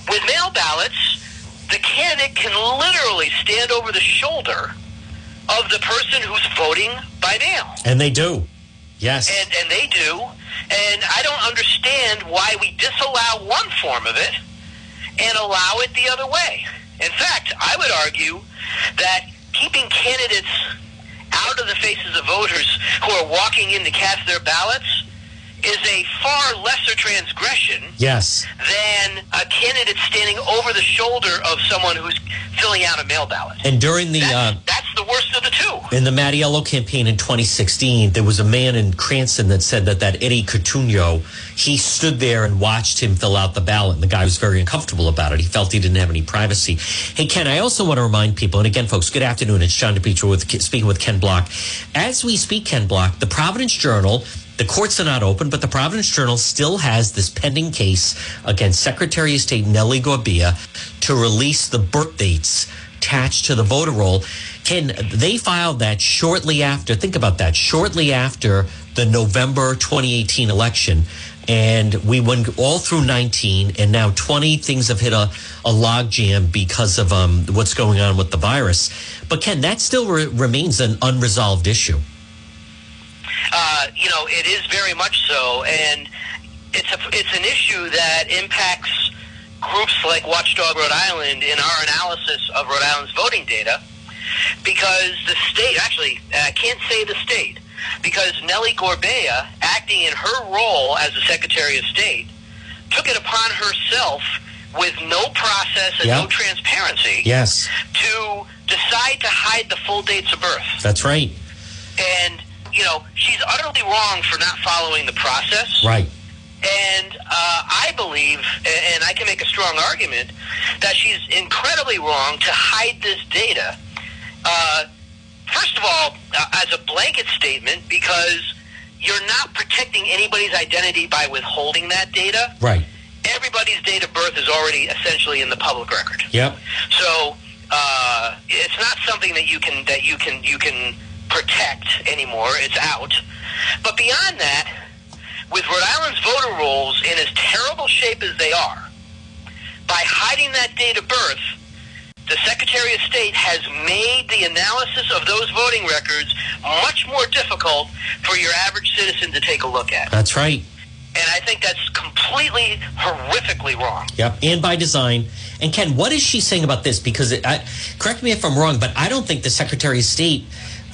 With mail ballots, the candidate can literally stand over the shoulder of the person who's voting by mail. And they do. Yes. And, and they do. And I don't understand why we disallow one form of it and allow it the other way. In fact, I would argue that keeping candidates out of the faces of voters who are walking in to cast their ballots is a far lesser transgression yes. than a candidate standing over the shoulder of someone who's filling out a mail ballot. And during the That's, uh, that's the worst of the two. in the Mattiello campaign in 2016, there was a man in Cranston that said that that Eddie Coutinho, he stood there and watched him fill out the ballot, and the guy was very uncomfortable about it. He felt he didn't have any privacy. Hey, Ken, I also want to remind people, and again, folks, good afternoon. It's John DePetro with speaking with Ken Block. As we speak, Ken Block, the Providence Journal. The courts are not open, but the Providence Journal still has this pending case against Secretary of State Nellie Gorbea to release the birth dates attached to the voter roll. Ken, they filed that shortly after, think about that, shortly after the November 2018 election. And we went all through 19, and now 20 things have hit a, a logjam because of um, what's going on with the virus. But Ken, that still re- remains an unresolved issue. Uh, you know, it is very much so, and it's a it's an issue that impacts groups like Watchdog Rhode Island in our analysis of Rhode Island's voting data, because the state actually I can't say the state because Nellie Gorbea, acting in her role as the Secretary of State, took it upon herself with no process and no transparency Yes, to decide to hide the full dates of birth. that's right. And you know, she's utterly wrong for not following the process. Right. And uh, I believe, and I can make a strong argument, that she's incredibly wrong to hide this data. Uh, first of all, uh, as a blanket statement, because you're not protecting anybody's identity by withholding that data. Right. Everybody's date of birth is already essentially in the public record. Yep. So uh, it's not something that you can that you can you can protect anymore. It's out. But beyond that, with Rhode Island's voter rolls in as terrible shape as they are, by hiding that date of birth, the Secretary of State has made the analysis of those voting records much more difficult for your average citizen to take a look at. That's right. And I think that's completely horrifically wrong. Yep. And by design. And Ken, what is she saying about this? Because it, I, correct me if I'm wrong, but I don't think the Secretary of State.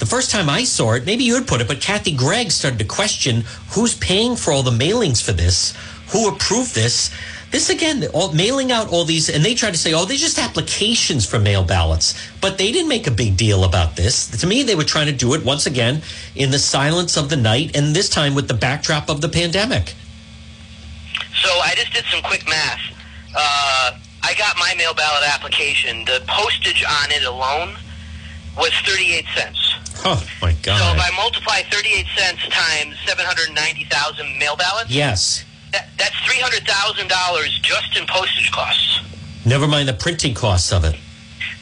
The first time I saw it, maybe you would put it, but Kathy Gregg started to question who's paying for all the mailings for this, who approved this. This again, all, mailing out all these, and they tried to say, oh, they're just applications for mail ballots. But they didn't make a big deal about this. To me, they were trying to do it once again in the silence of the night, and this time with the backdrop of the pandemic. So I just did some quick math. Uh, I got my mail ballot application. The postage on it alone was 38 cents. Oh, my God. So if I multiply 38 cents times 790,000 mail ballots, yes. that, that's $300,000 just in postage costs. Never mind the printing costs of it.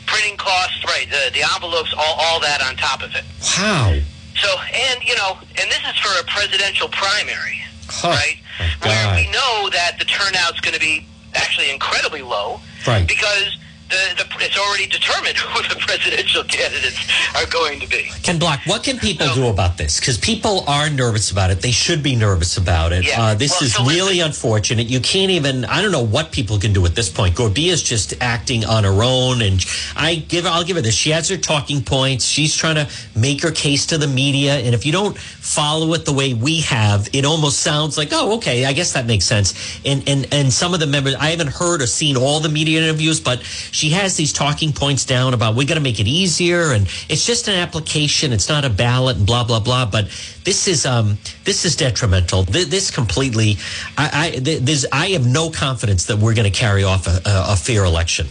Printing costs, right, the, the envelopes, all, all that on top of it. Wow. So, and, you know, and this is for a presidential primary, Huh. right? Where we know that the turnout's going to be actually incredibly low. Right. Because the, the, it's already determined who the presidential candidates are going to be. Ken Block, what can people So- do about this? Because people are nervous about it. They should be nervous about it. Yeah. Uh, this Well, is so really unfortunate. You can't even. I don't know what people can do at this point. Gorbea's just acting on her own, and I give. I'll give her this. She has her talking points. She's trying to make her case to the media, and if you don't follow it the way we have, it almost sounds like, oh, okay, I guess that makes sense. And and and some of the members, I haven't heard or seen all the media interviews, but she has these talking points down about we got to make it easier, and it's just an application. It's not a ballot, and blah blah blah. But this is um this is detrimental. This, this completely, I I th- there's I have no confidence that we're going to carry off a, a, a fair election.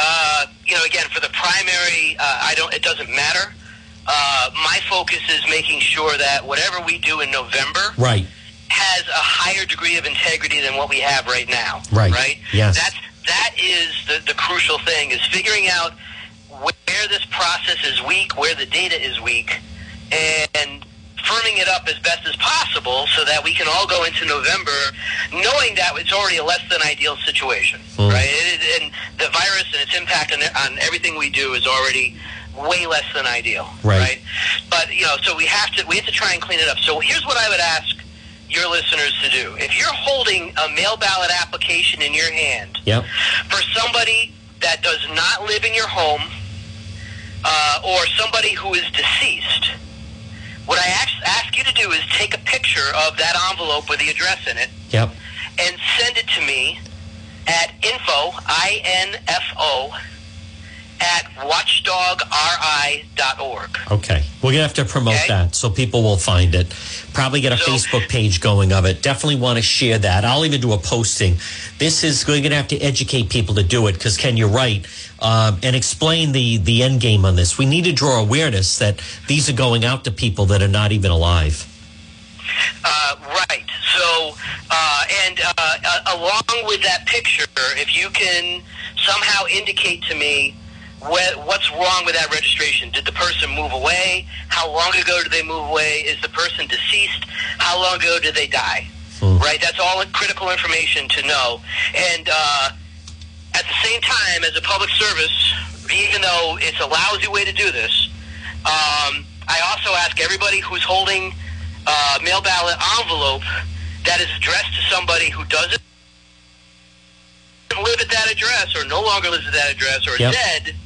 Uh, you know, again, for the primary, uh, I don't. It doesn't matter. Uh, my focus is making sure that whatever we do in November Right. has a higher degree of integrity than what we have right now. Right. Right. Yes. That's that is the, the crucial thing is figuring out where this process is weak, where the data is weak, and firming it up as best as possible so that we can all go into November knowing that it's already a less than ideal situation, Hmm. right? It, and the virus and its impact on, on everything we do is already way less than ideal, Right. But you know, so we have to we have to try and clean it up. So here's what I would ask your listeners to do: if you're holding a mail ballot application in your hand Yep. for somebody that does not live in your home uh, or somebody who is deceased, what I ask, ask you to do is take a picture of that envelope with the address in it Yep. and send it to me at info, I-N-F-O, at watchdogri.org. Okay. We're going to have to promote Okay. that so people will find it. Probably get a So- Facebook page going of it. Definitely want to share that. I'll even do a posting. This is we're going to have to educate people to do it because Ken, you're right, um, and explain the the end game on this. We need to draw awareness that these are going out to people that are not even alive. Uh, right. So, uh, and uh, uh, along with that picture, if you can somehow indicate to me wh- what's wrong with that registration. Did the person move away? How long ago did they move away? Is the person deceased? How long ago did they die? Right. That's all critical information to know. And uh, at the same time, as a public service, even though it's a lousy way to do this, um, I also ask everybody who's holding a mail ballot envelope that is addressed to somebody who doesn't live at that address or no longer lives at that address or Yep. is dead,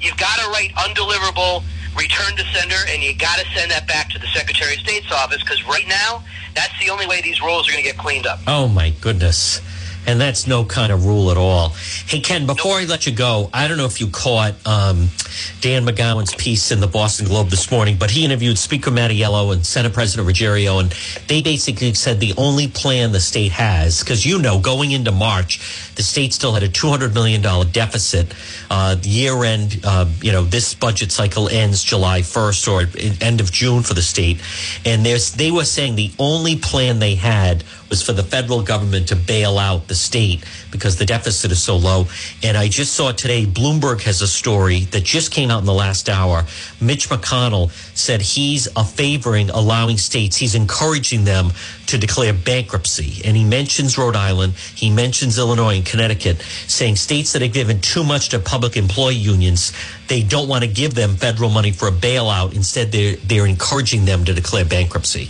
you've got to write undeliverable return to sender and you got to send that back to the Secretary of State's office because right now that's the only way these rolls are going to get cleaned up. Oh my goodness. And that's no kind of rule at all. Hey, Ken, before I let you go, I don't know if you caught um, Dan McGowan's piece in the Boston Globe this morning, but he interviewed Speaker Mattiello and Senate President Ruggerio, and they basically said the only plan the state has, because you know, going into March, the state still had a $200 million deficit. Uh, year end, uh, you know, this budget cycle ends July 1st or end of June for the state. And they were saying the only plan they had was for the federal government to bail out the state because the deficit is so low. And I just saw today Bloomberg has a story that just came out in the last hour. Mitch McConnell said he's a favoring allowing states, he's encouraging them to declare bankruptcy. And he mentions Rhode Island, he mentions Illinois and Connecticut, saying states that have given too much to public employee unions, they don't want to give them federal money for a bailout. Instead, they're, they're encouraging them to declare bankruptcy.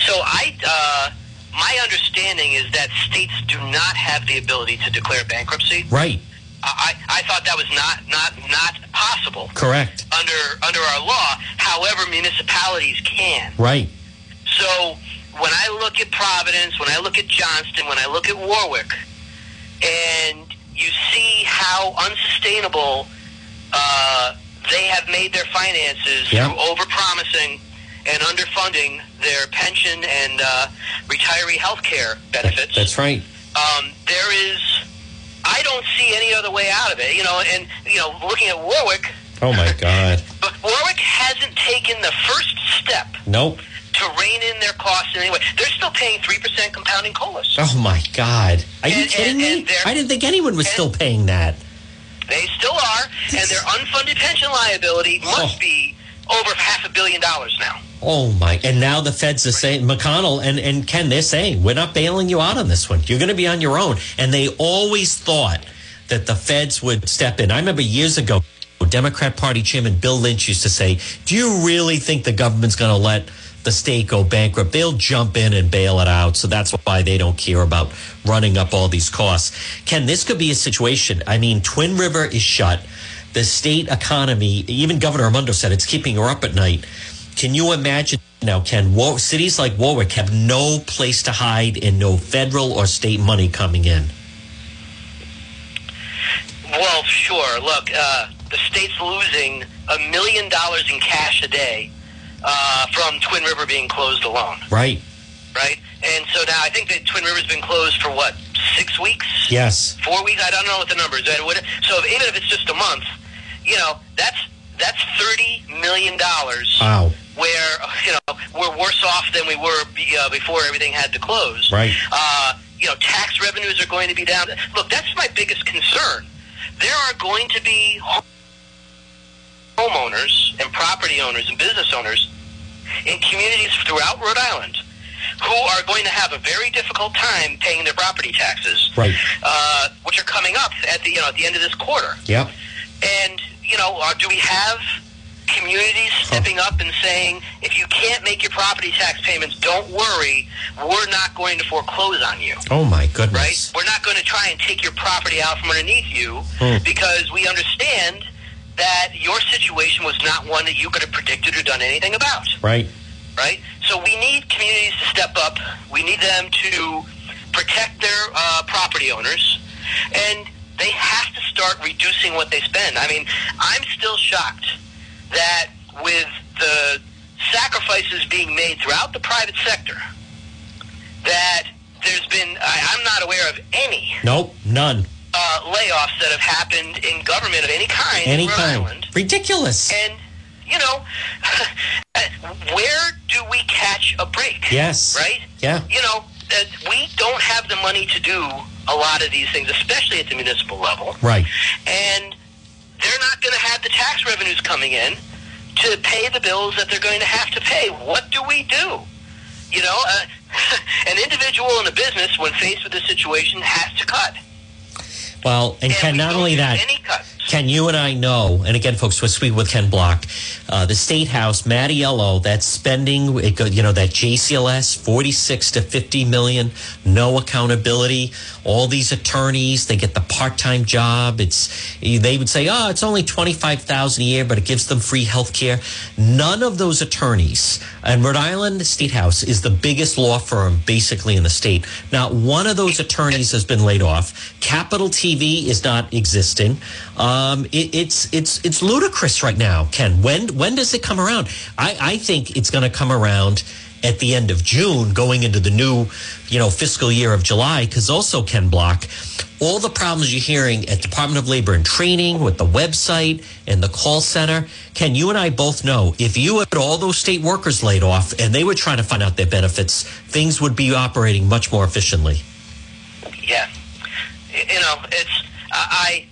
So I, uh, my understanding is that states do not have the ability to declare bankruptcy. Right. I, I thought that was not, not, not possible Correct. under under our law. However, municipalities can. Right. So when I look at Providence, when I look at Johnston, when I look at Warwick, and you see how unsustainable uh, they have made their finances Yeah. through overpromising and underfunding their pension and uh, retiree health care benefits. That's right. um, there is, I don't see any other way out of it. You know, and you know, looking at Warwick, Oh my God. but Warwick hasn't taken the first step Nope. to rein in their costs in any way. They're still paying three percent compounding colas. Oh my God. Are you kidding and- me? and they're- I didn't think anyone was still paying that. They still are, and their unfunded pension liability must Oh. be over half a billion dollars now. Oh my! And now the feds are saying McConnell and and Ken, they're saying we're not bailing you out on this one. You're going to be on your own. And they always thought that the feds would step in. I remember years ago, Democrat Party Chairman Bill Lynch used to say, "Do you really think the government's going to let the state go bankrupt? They'll jump in and bail it out." So that's why they don't care about running up all these costs. Ken, this could be a situation. I mean, Twin River is shut. The state economy, even Governor Raimondo said it's keeping her up at night. Can you imagine now, Ken? War, cities like Warwick have no place to hide and no federal or state money coming in. Well, sure. Look, uh, the state's losing a million dollars in cash a day uh, from Twin River being closed alone, Right? right? And so now I think that Twin River's been closed for what six weeks, Yes. four weeks. I don't know what the numbers. are. What- So even if it's just a month, you know, that's that's thirty million dollars. Wow. Where you know we're worse off than we were be, uh, before everything had to close. Right. Uh, you know, tax revenues are going to be down. Look, that's my biggest concern. There are going to be homeowners and property owners and business owners in communities throughout Rhode Island who are going to have a very difficult time paying their property taxes, Right. uh, which are coming up at the you know at the end of this quarter. Yep. And you know, uh, do we have communities stepping up and saying, if you can't make your property tax payments, don't worry, we're not going to foreclose on you, Oh my goodness! right? We're not going to try and take your property out from underneath you Hmm. because we understand that your situation was not one that you could have predicted or done anything about Right. right? So we need communities to step up. We need them to protect their uh, property owners, and they have to start reducing what they spend. I mean, I'm still shocked that with the sacrifices being made throughout the private sector, that there's been, I, I'm not aware of any Nope. None. uh, layoffs that have happened in government of any kind Any in Rhode kind. Island. Ridiculous. And, you know, where do we catch a break? Yes. Right? Yeah. You know, uh, we don't have the money to do a lot of these things, especially at the municipal level. Right. And they're not going to have the tax revenues coming in to pay the bills that they're going to have to pay. What do we do? You know, uh, an individual in a business, when faced with this situation, has to cut. Well, and And Ken, we not only that. Ken, you and I know, and again, folks, we're speaking with Ken Block, uh, the State House, Mattiello, that spending, it you know, that JCLS, 46 to 50 million, no accountability. All these attorneys, they get the part-time job. It's, they would say, oh, it's only 25,000 a year, but it gives them free health care. None of those attorneys, and Rhode Island State House is the biggest law firm basically in the state. Not one of those attorneys has been laid off. Capital TV is not existing. Um, it, it's it's it's ludicrous right now, Ken. When when does it come around? I, I think it's going to come around at the end of June, going into the new, you know, fiscal year of July. Because also, Ken Block, all the problems you're hearing at Department of Labor and Training with the website and the call center. Ken, you and I both know if you had all those state workers laid off and they were trying to find out their benefits, things would be operating much more efficiently. Yeah, you know, it's I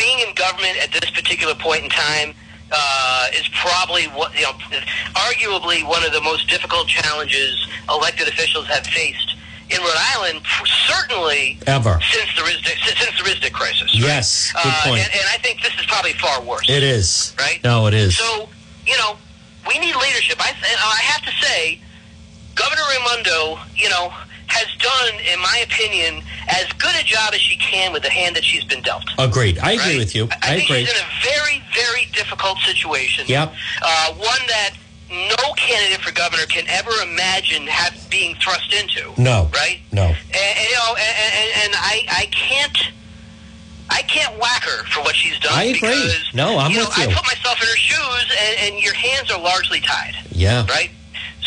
being in government at this particular point in time uh, is probably what you know, arguably one of the most difficult challenges elected officials have faced in Rhode Island, certainly ever since the RISD, since the RISD crisis. Right? Yes, good uh, point. And, and I think this is probably far worse. It is right. No, it is. So you know, we need leadership. I I have to say, Governor Raimondo, you know, has done, in my opinion, as good a job as she can with the hand that she's been dealt. Agreed. I agree right? with you. I, I think agree. she's in a very, very difficult situation. Yep. Uh, one that no candidate for governor can ever imagine have, being thrust into. No. Right? No. And, and you know, and, and, and I, I can't. I can't whack her for what she's done. I agree. Because, no, I'm you know, with you. I put myself in her shoes, and, and your hands are largely tied. Yeah. Right.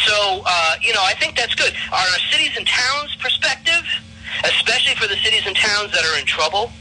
So, uh, you know, I think that's good. Our cities and towns perspective, especially for the cities and towns that are in trouble,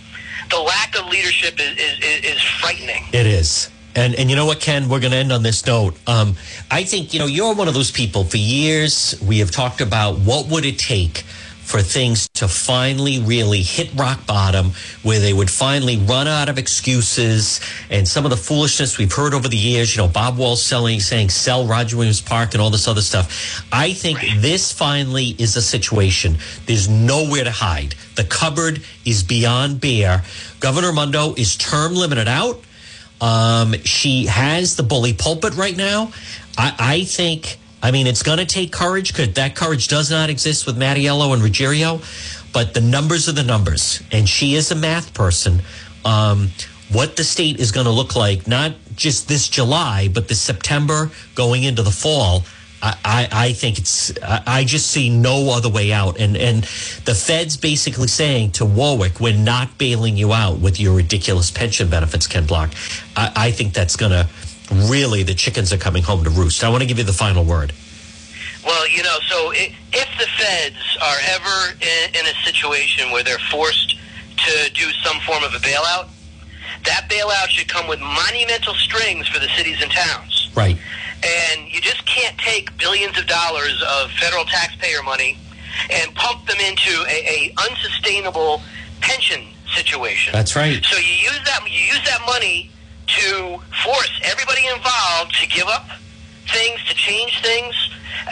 the lack of leadership is, is, is frightening. It is. And and you know what, Ken, we're going to end on this note. Um, I think you know you're one of those people. For years, we have talked about what would it take for things to finally really hit rock bottom, where they would finally run out of excuses and some of the foolishness we've heard over the years. You know, Bob Wall selling, saying sell Roger Williams Park and all this other stuff. I think Right. this finally is a situation. There's nowhere to hide. The cupboard is beyond bare. Governor Raimondo is term limited out. Um, she has the bully pulpit right now. I, I think, I mean, it's going to take courage because that courage does not exist with Mattiello and Ruggerio, but the numbers are the numbers. And she is a math person. Um, what the state is going to look like, not just this July, but this September going into the fall. I, I, think it's I, I just see no other way out. And and the Fed's basically saying to Warwick, we're not bailing you out with your ridiculous pension benefits, Ken Block. I, I think that's gonna really the chickens are coming home to roost. I want to give you the final word. Well, you know, so if the feds are ever in, a situation where they're forced to do some form of a bailout, that bailout should come with monumental strings for the cities and towns. Right. And you just can't take billions of dollars of federal taxpayer money and pump them into a, a unsustainable pension situation. That's right. So you use that you use that money to force everybody involved to give up things, to change things,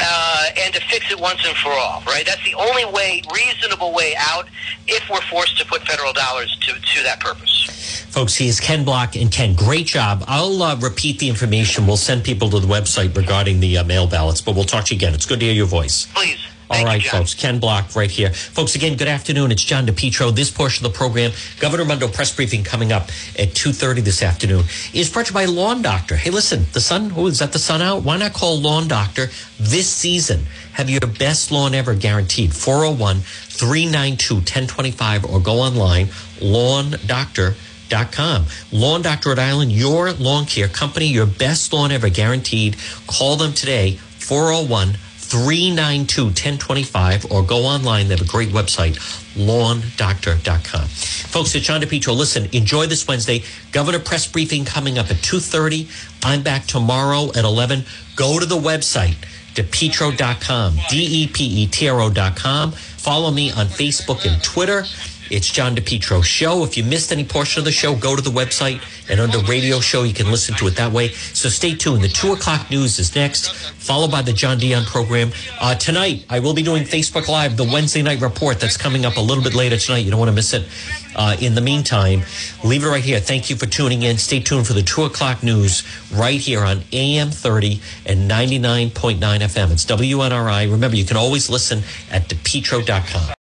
uh, and to fix it once and for all. Right? That's the only way, reasonable way out, if we're forced to put federal dollars to to that purpose. Folks, he is Ken Block. And Ken, great job. I'll uh, repeat the information. We'll send people to the website regarding the uh, mail ballots, but we'll talk to you again. It's good to hear your voice. Please. All Thank you, folks. Ken Block right here. Folks, again, good afternoon. It's John DePetro. This portion of the program, Governor Raimondo press briefing coming up at 2.30 this afternoon, is brought to you by Lawn Doctor. Hey, listen, the sun, oh, is that the sun out? Why not call Lawn Doctor this season? Have your best lawn ever guaranteed. 401-392-1025 or go online, lawndoctor.com. Lawn Doctor Rhode Island, your lawn care company, your best lawn ever guaranteed. Call them today, 401 392 1025 or go online. They have a great website, lawndoctor.com. Folks, it's John DePetro. Listen, enjoy this Wednesday. Governor press briefing coming up at 2.30. I'm back tomorrow at 11. Go to the website, depetro.com, D-E-P-E-T-R-O.com. Follow me on Facebook and Twitter. It's John DePetro Show. If you missed any portion of the show, go to the website and under radio show, you can listen to it that way. So stay tuned. The two o'clock news is next, followed by the John Dion program. Uh, tonight, I will be doing Facebook Live, the Wednesday night report that's coming up a little bit later tonight. You don't want to miss it. Uh, in the meantime, leave it right here. Thank you for tuning in. Stay tuned for the two o'clock news right here on AM 30 and 99.9 FM. It's WNRI. Remember, you can always listen at depetro.com.